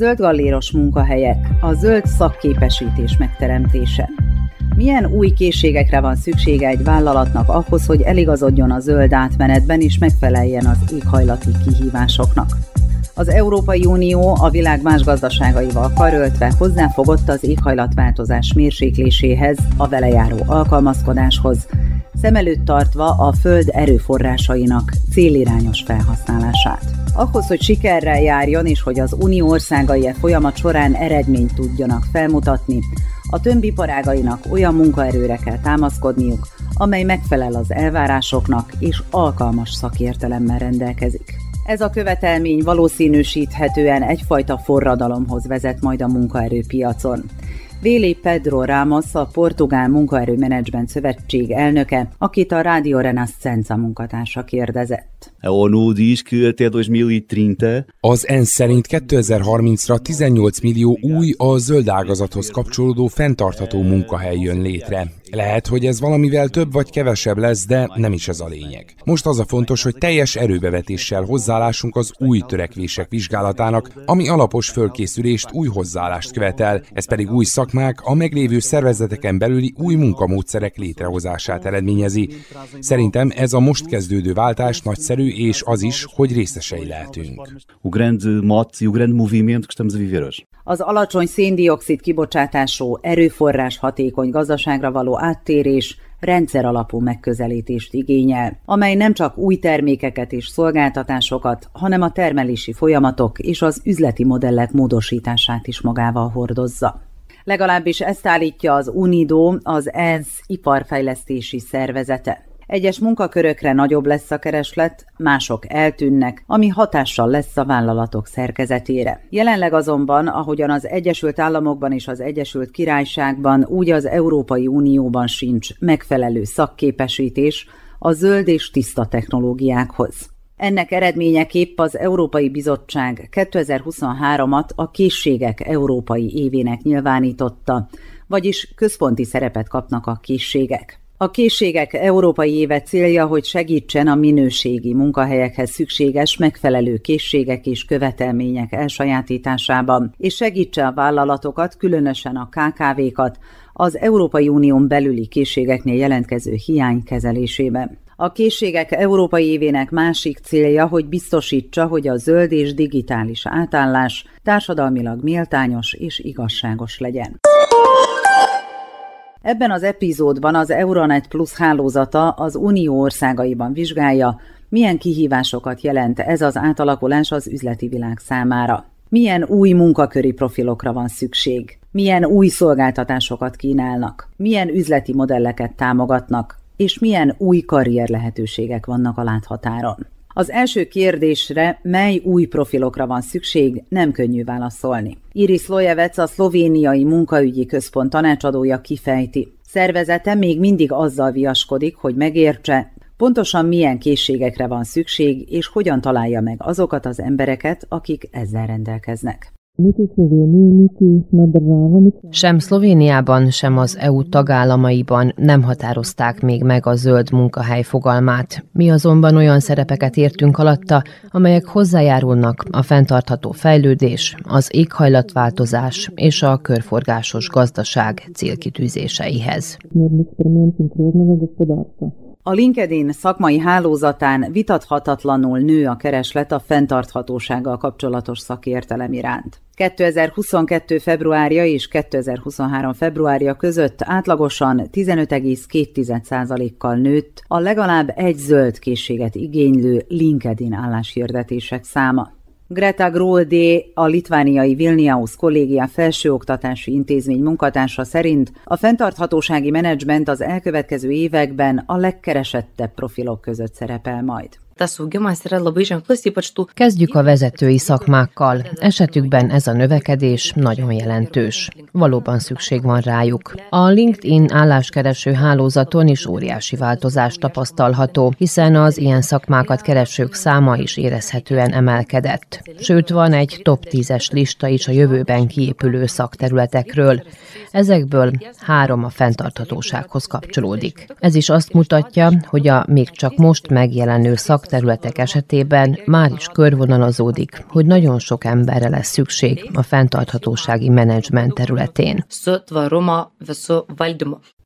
Zöld galléros munkahelyek, a zöld szakképesítés megteremtése. Milyen új készségekre van szüksége egy vállalatnak ahhoz, hogy eligazodjon a zöld átmenetben és megfeleljen az éghajlati kihívásoknak? Az Európai Unió a világ más gazdaságaival karöltve hozzáfogott az éghajlatváltozás mérsékléséhez, a vele járó alkalmazkodáshoz, szem előtt tartva a föld erőforrásainak célirányos felhasználását. Ahhoz, hogy sikerrel járjon és hogy az unió országai e folyamat során eredményt tudjanak felmutatni, a tömbiparágainak olyan munkaerőre kell támaszkodniuk, amely megfelel az elvárásoknak és alkalmas szakértelemmel rendelkezik. Ez a követelmény valószínűsíthetően egyfajta forradalomhoz vezet majd a munkaerőpiacon. Véli Pedro Ramos, a Portugál Munkaerőmenedzsment Szövetség elnöke, akit a Rádio Renascença munkatársa kérdezett. A ONU diz que até 2030 Az ENSZ szerint 2030-ra 18 millió új a zöld ágazathoz kapcsolódó fenntartható munkahely jön létre. Lehet, hogy ez valamivel több vagy kevesebb lesz, de nem is ez a lényeg. Most az a fontos, hogy teljes erőbevetéssel hozzáállásunk az új törekvések vizsgálatának, ami alapos fölkészülést, új hozzáállást követel, ez pedig új szakmák, a meglévő szervezeteken belüli új munkamódszerek létrehozását eredményezi. Szerintem ez a most kezdődő váltás nagyszerű, és az is, hogy részesei lehetünk. o grande mote e o grande movimento que estamos a viver hoje. Az alacsony széndiokszid kibocsátású, erőforrás hatékony gazdaságra való áttérés rendszer alapú megközelítést igényel, amely nem csak új termékeket és szolgáltatásokat, hanem a termelési folyamatok és az üzleti modellek módosítását is magával hordozza. Legalábbis ezt állítja az UNIDO, az ENSZ iparfejlesztési szervezete. Egyes munkakörökre nagyobb lesz a kereslet, mások eltűnnek, ami hatással lesz a vállalatok szerkezetére. Jelenleg azonban, ahogyan az Egyesült Államokban és az Egyesült Királyságban, úgy az Európai Unióban sincs megfelelő szakképesítés a zöld és tiszta technológiákhoz. Ennek eredményeképp az Európai Bizottság 2023-at a készségek európai évének nyilvánította, vagyis központi szerepet kapnak a készségek. A készségek európai éve célja, hogy segítsen a minőségi munkahelyekhez szükséges megfelelő készségek és követelmények elsajátításában, és segítse a vállalatokat, különösen a KKV-kat, az Európai Unión belüli készségeknél jelentkező hiány kezelésében. A készségek európai évének másik célja, hogy biztosítsa, hogy a zöld és digitális átállás társadalmilag méltányos és igazságos legyen. Ebben az epizódban az Euronet Plus hálózata az Unió országaiban vizsgálja, milyen kihívásokat jelent ez az átalakulás az üzleti világ számára. Milyen új munkaköri profilokra van szükség? Milyen új szolgáltatásokat kínálnak? Milyen üzleti modelleket támogatnak? És milyen új karrier lehetőségek vannak a láthatáron? Az első kérdésre, mely új profilokra van szükség, nem könnyű válaszolni. Iris Lojevec, a szlovéniai munkaügyi központ tanácsadója kifejti. Szervezete még mindig azzal viaskodik, hogy megértse, pontosan milyen készségekre van szükség, és hogyan találja meg azokat az embereket, akik ezzel rendelkeznek. Sem Szlovéniában, sem az EU tagállamaiban nem határozták még meg a zöld munkahely fogalmát. Mi azonban olyan szerepeket értünk alatta, amelyek hozzájárulnak a fenntartható fejlődés, az éghajlatváltozás és a körforgásos gazdaság célkitűzéseihez. A LinkedIn szakmai hálózatán vitathatatlanul nő a kereslet a fenntarthatósággal kapcsolatos szakértelem iránt. 2022. februárja és 2023. februárja között átlagosan 15,2%-kal nőtt a legalább egy zöld készséget igénylő LinkedIn álláshirdetések száma. Greta Grolde, a litvániai Vilnius kollégia felsőoktatási intézmény munkatársa szerint a fenntarthatósági menedzsment az elkövetkező években a legkeresettebb profilok között szerepel majd. Kezdjük a vezetői szakmákkal. Esetükben ez a növekedés nagyon jelentős. Valóban szükség van rájuk. A LinkedIn álláskereső hálózaton is óriási változás tapasztalható, hiszen az ilyen szakmákat keresők száma is érezhetően emelkedett. Sőt, van egy top 10-es lista is a jövőben kiépülő szakterületekről. Ezekből három a fenntarthatósághoz kapcsolódik. Ez is azt mutatja, hogy a még csak most megjelenő szakterületek szakterületek esetében már is körvonalazódik, hogy nagyon sok emberre lesz szükség a fenntarthatósági menedzsment területén.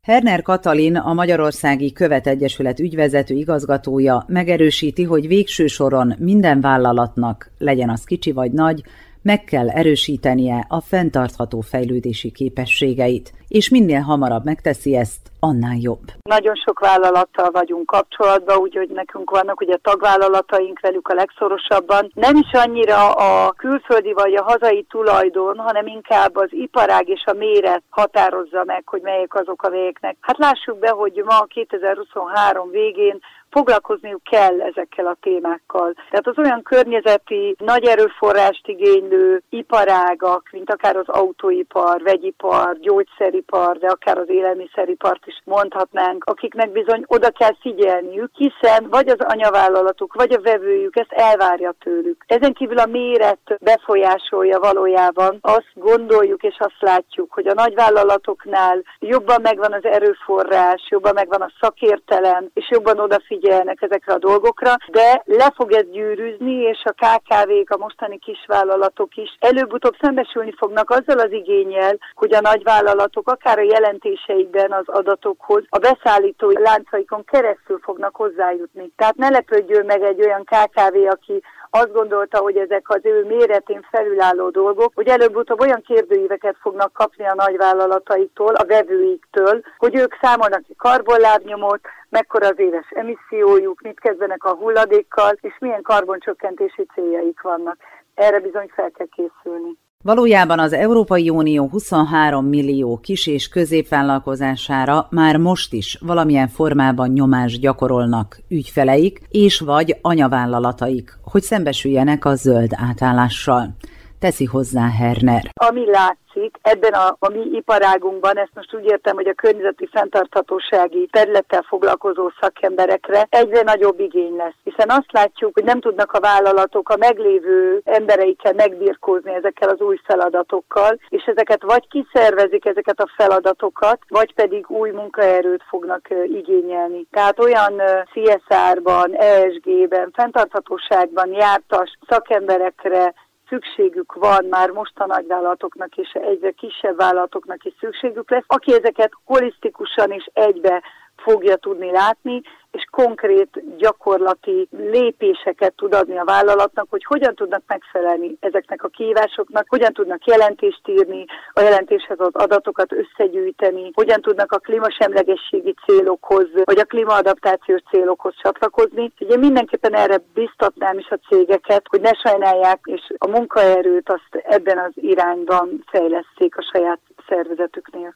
Herner Katalin, a Magyarországi Követegyesület ügyvezető igazgatója megerősíti, hogy végső soron minden vállalatnak, legyen az kicsi vagy nagy, meg kell erősítenie a fenntartható fejlődési képességeit, és minél hamarabb megteszi ezt, annál jobb. Nagyon sok vállalattal vagyunk kapcsolatban, úgyhogy nekünk vannak ugye tagvállalataink velük a legszorosabban. Nem is annyira a külföldi vagy a hazai tulajdon, hanem inkább az iparág és a méret határozza meg, hogy melyek azok, amelyeknek. Hát lássuk be, hogy ma 2023 végén foglalkozniuk kell ezekkel a témákkal. Tehát az olyan környezeti, nagy erőforrást igénylő iparágak, mint akár az autóipar, vegyipar, gyógyszeripar, de akár az élelmiszeripart is mondhatnánk, akiknek bizony oda kell figyelniük, hiszen vagy az anyavállalatuk, vagy a vevőjük ezt elvárja tőlük. Ezen kívül a méret befolyásolja valójában. Azt gondoljuk és azt látjuk, hogy a nagyvállalatoknál jobban megvan az erőforrás, jobban megvan a szakértelem, és jobban odafigyel figyelnek ezekre a dolgokra, de le fog ez gyűrűzni, és a KKV-k, a mostani kisvállalatok is előbb-utóbb szembesülni fognak azzal az igényel, hogy a nagyvállalatok akár a jelentéseikben az adatokhoz a beszállító láncaikon keresztül fognak hozzájutni. Tehát ne lepődjön meg egy olyan KKV, aki azt gondolta, hogy ezek az ő méretén felülálló dolgok, hogy előbb-utóbb olyan kérdőíveket fognak kapni a nagyvállalataiktól, a vevőiktől, hogy ők számolnak ki karbonlábnyomot, mekkora az éves emissziójuk, mit kezdenek a hulladékkal, és milyen karboncsökkentési céljaik vannak. Erre bizony fel kell készülni. Valójában az Európai Unió 23 millió kis- és középvállalkozására már most is valamilyen formában nyomást gyakorolnak ügyfeleik és vagy anyavállalataik, hogy szembesüljenek a zöld átállással. Teszi hozzá Herner. Ami lát látszik ebben a, a mi iparágunkban, ezt most úgy értem, hogy a környezeti fenntarthatósági területtel foglalkozó szakemberekre egyre nagyobb igény lesz. Hiszen azt látjuk, hogy nem tudnak a vállalatok a meglévő embereikkel megbirkózni ezekkel az új feladatokkal, és ezeket vagy kiszervezik ezeket a feladatokat, vagy pedig új munkaerőt fognak igényelni. Tehát olyan CSR-ban, ESG-ben, fenntarthatóságban jártas szakemberekre, szükségük van már most a nagyvállalatoknak és egyre kisebb vállalatoknak is szükségük lesz, aki ezeket holisztikusan és egybe fogja tudni látni, és konkrét gyakorlati lépéseket tud adni a vállalatnak, hogy hogyan tudnak megfelelni ezeknek a kihívásoknak, hogyan tudnak jelentést írni, a jelentéshez az adatokat összegyűjteni, hogyan tudnak a klímasemlegességi célokhoz, vagy a klímaadaptációs célokhoz csatlakozni. Ugye mindenképpen erre biztatnám is a cégeket, hogy ne sajnálják, és a munkaerőt azt ebben az irányban fejleszték a saját szervezetüknél.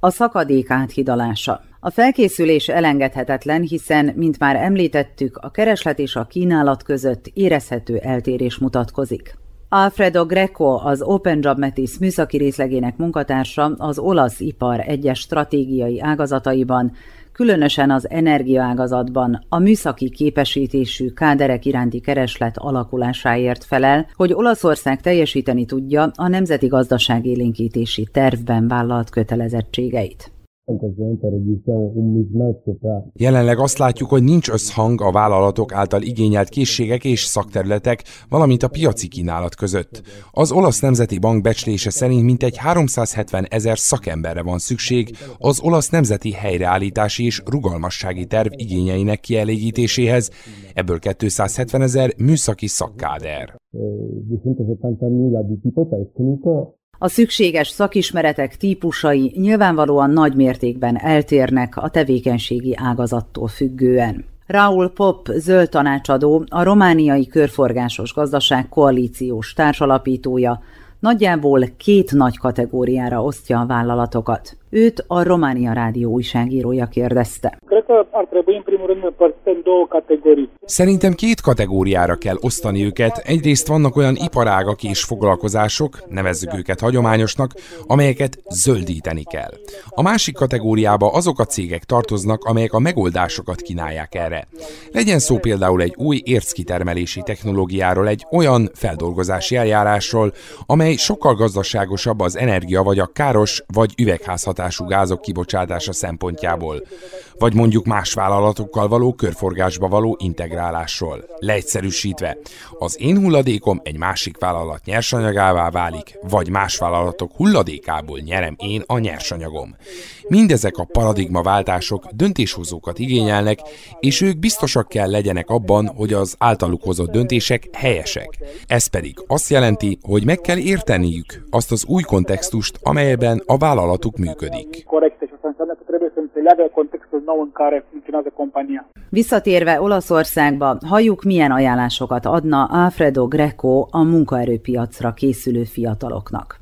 A szakadék áthidalása. A felkészülés elengedhetetlen, hiszen, mint már említettük, a kereslet és a kínálat között érezhető eltérés mutatkozik. Alfredo Greco, az Open Job Metis műszaki részlegének munkatársa az olasz ipar egyes stratégiai ágazataiban különösen az energiaágazatban a műszaki képesítésű káderek iránti kereslet alakulásáért felel, hogy Olaszország teljesíteni tudja a nemzeti gazdaságélénkítési tervben vállalt kötelezettségeit. Jelenleg azt látjuk, hogy nincs összhang a vállalatok által igényelt készségek és szakterületek, valamint a piaci kínálat között. Az Olasz Nemzeti Bank becslése szerint mintegy 370 ezer szakemberre van szükség az olasz nemzeti helyreállítási és rugalmassági terv igényeinek kielégítéséhez, ebből 270 ezer műszaki szakkáder. A szükséges szakismeretek típusai nyilvánvalóan nagy mértékben eltérnek a tevékenységi ágazattól függően. Raúl Pop zöld tanácsadó, a romániai körforgásos gazdaság koalíciós társalapítója, nagyjából két nagy kategóriára osztja a vállalatokat. Őt a Románia Rádió újságírója kérdezte. Szerintem két kategóriára kell osztani őket. Egyrészt vannak olyan iparágak és foglalkozások, nevezzük őket hagyományosnak, amelyeket zöldíteni kell. A másik kategóriába azok a cégek tartoznak, amelyek a megoldásokat kínálják erre. Legyen szó például egy új érckitermelési technológiáról, egy olyan feldolgozási eljárásról, amely sokkal gazdaságosabb az energia vagy a káros vagy üvegházhatás üvegházhatású gázok kibocsátása szempontjából, vagy mondjuk más vállalatokkal való körforgásba való integrálásról. Leegyszerűsítve, az én hulladékom egy másik vállalat nyersanyagává válik, vagy más vállalatok hulladékából nyerem én a nyersanyagom. Mindezek a paradigmaváltások döntéshozókat igényelnek, és ők biztosak kell legyenek abban, hogy az általuk hozott döntések helyesek. Ez pedig azt jelenti, hogy meg kell érteniük azt az új kontextust, amelyben a vállalatuk működik. Visszatérve Olaszországba, halljuk milyen ajánlásokat adna Alfredo Greco a munkaerőpiacra készülő fiataloknak.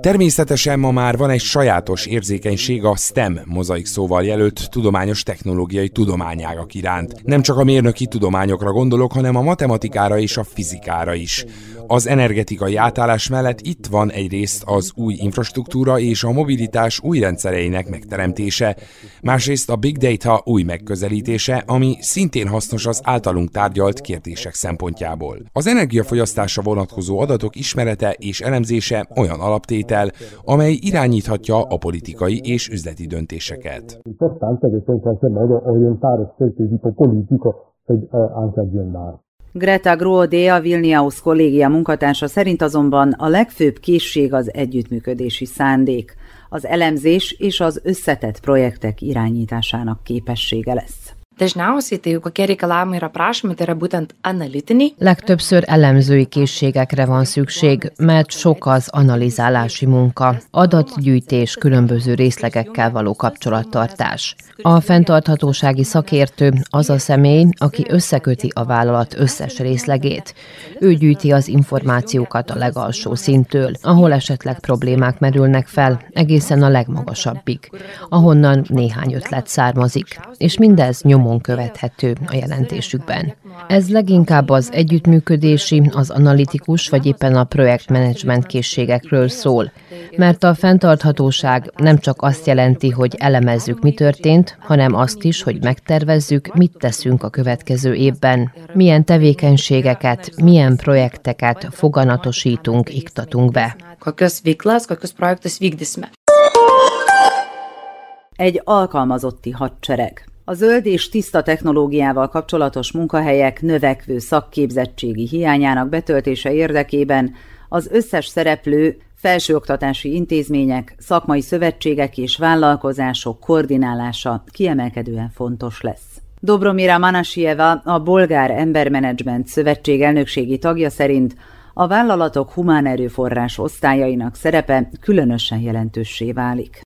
Természetesen ma már van egy sajátos érzékenység a STEM mozaik szóval jelölt tudományos technológiai tudományágak iránt. Nem csak a mérnöki tudományokra gondolok, hanem a matematikára és a fizikára is. Az energetikai átállás mellett itt van egyrészt az új infrastruktúra és a mobilitás új rendszereinek megteremtése, másrészt a big data új megközelítése, ami szintén hasznos az általunk tárgyalt kérdések szempontjából. Az energiafogyasztásra vonatkozó adatok ismerete és elemzése olyan alaptétel, amely irányíthatja a politikai és üzleti döntéseket. Greta Groode, a Vilnius kollégia munkatársa szerint azonban a legfőbb készség az együttműködési szándék, az elemzés és az összetett projektek irányításának képessége lesz. Dažniausiai tai kokie reikalavimai yra prašomi, tai yra būtent analitiniai. Legtöbbször elemzői készségekre van szükség, mert sok az analizálási munka, adatgyűjtés, különböző részlegekkel való kapcsolattartás. A fenntarthatósági szakértő az a személy, aki összeköti a vállalat összes részlegét. Ő gyűjti az információkat a legalsó szintől, ahol esetleg problémák merülnek fel, egészen a legmagasabbig, ahonnan néhány ötlet származik, és mindez nyomon nyomon követhető a jelentésükben. Ez leginkább az együttműködési, az analitikus vagy éppen a projektmenedzsment készségekről szól, mert a fenntarthatóság nem csak azt jelenti, hogy elemezzük, mi történt, hanem azt is, hogy megtervezzük, mit teszünk a következő évben, milyen tevékenységeket, milyen projekteket foganatosítunk, iktatunk be. Kokios veiklas, kokius projektus vykdysime. Egy alkalmazotti hadsereg. A zöld és tiszta technológiával kapcsolatos munkahelyek növekvő szakképzettségi hiányának betöltése érdekében az összes szereplő felsőoktatási intézmények, szakmai szövetségek és vállalkozások koordinálása kiemelkedően fontos lesz. Dobromira Manasieva, a Bolgár Embermenedzsment Szövetség elnökségi tagja szerint a vállalatok humán erőforrás osztályainak szerepe különösen jelentőssé válik.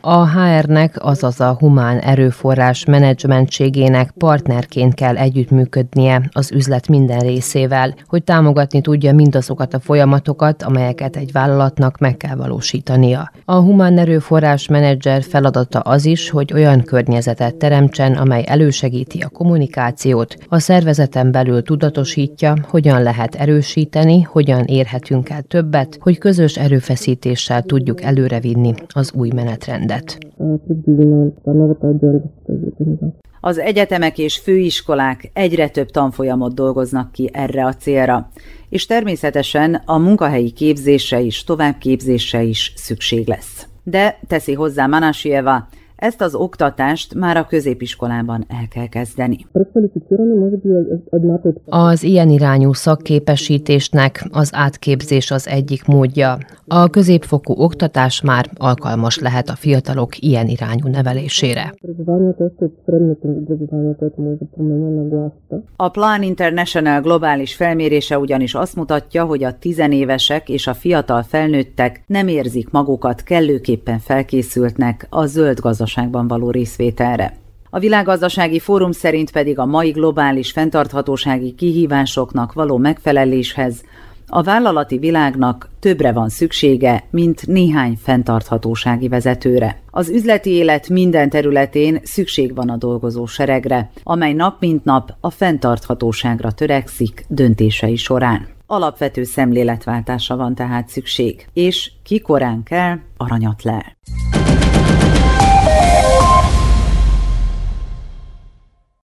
A HR-nek, azaz a humán erőforrás menedzsmentségének partnerként kell együttműködnie az üzlet minden részével, hogy támogatni tudja mindazokat a folyamatokat, amelyeket egy vállalatnak meg kell valósítania. A humán erőforrás menedzser feladata az is, hogy olyan környezetet teremtsen, amely elősegíti a kommunikációt, a szervezeten belül tudatosítja, hogyan lehet erősíteni, hogyan érhetünk el többet, hogy közös erőfeszítéssel tudjuk előrevinni az új menetrendet. Az egyetemek és főiskolák egyre több tanfolyamot dolgoznak ki erre a célra, és természetesen a munkahelyi képzése is, továbbképzése is szükség lesz. De, teszi hozzá Manasieva, ezt az oktatást már a középiskolában el kell kezdeni. Az ilyen irányú szakképesítésnek az átképzés az egyik módja. A középfokú oktatás már alkalmas lehet a fiatalok ilyen irányú nevelésére. A Plan International globális felmérése ugyanis azt mutatja, hogy a tizenévesek és a fiatal felnőttek nem érzik magukat kellőképpen felkészültnek a zöld gazdaságban való részvételre. A világgazdasági fórum szerint pedig a mai globális fenntarthatósági kihívásoknak való megfeleléshez a vállalati világnak többre van szüksége, mint néhány fenntarthatósági vezetőre. Az üzleti élet minden területén szükség van a dolgozó seregre, amely nap mint nap a fenntarthatóságra törekszik döntései során. Alapvető szemléletváltásra van tehát szükség, és ki korán kell, aranyat lel.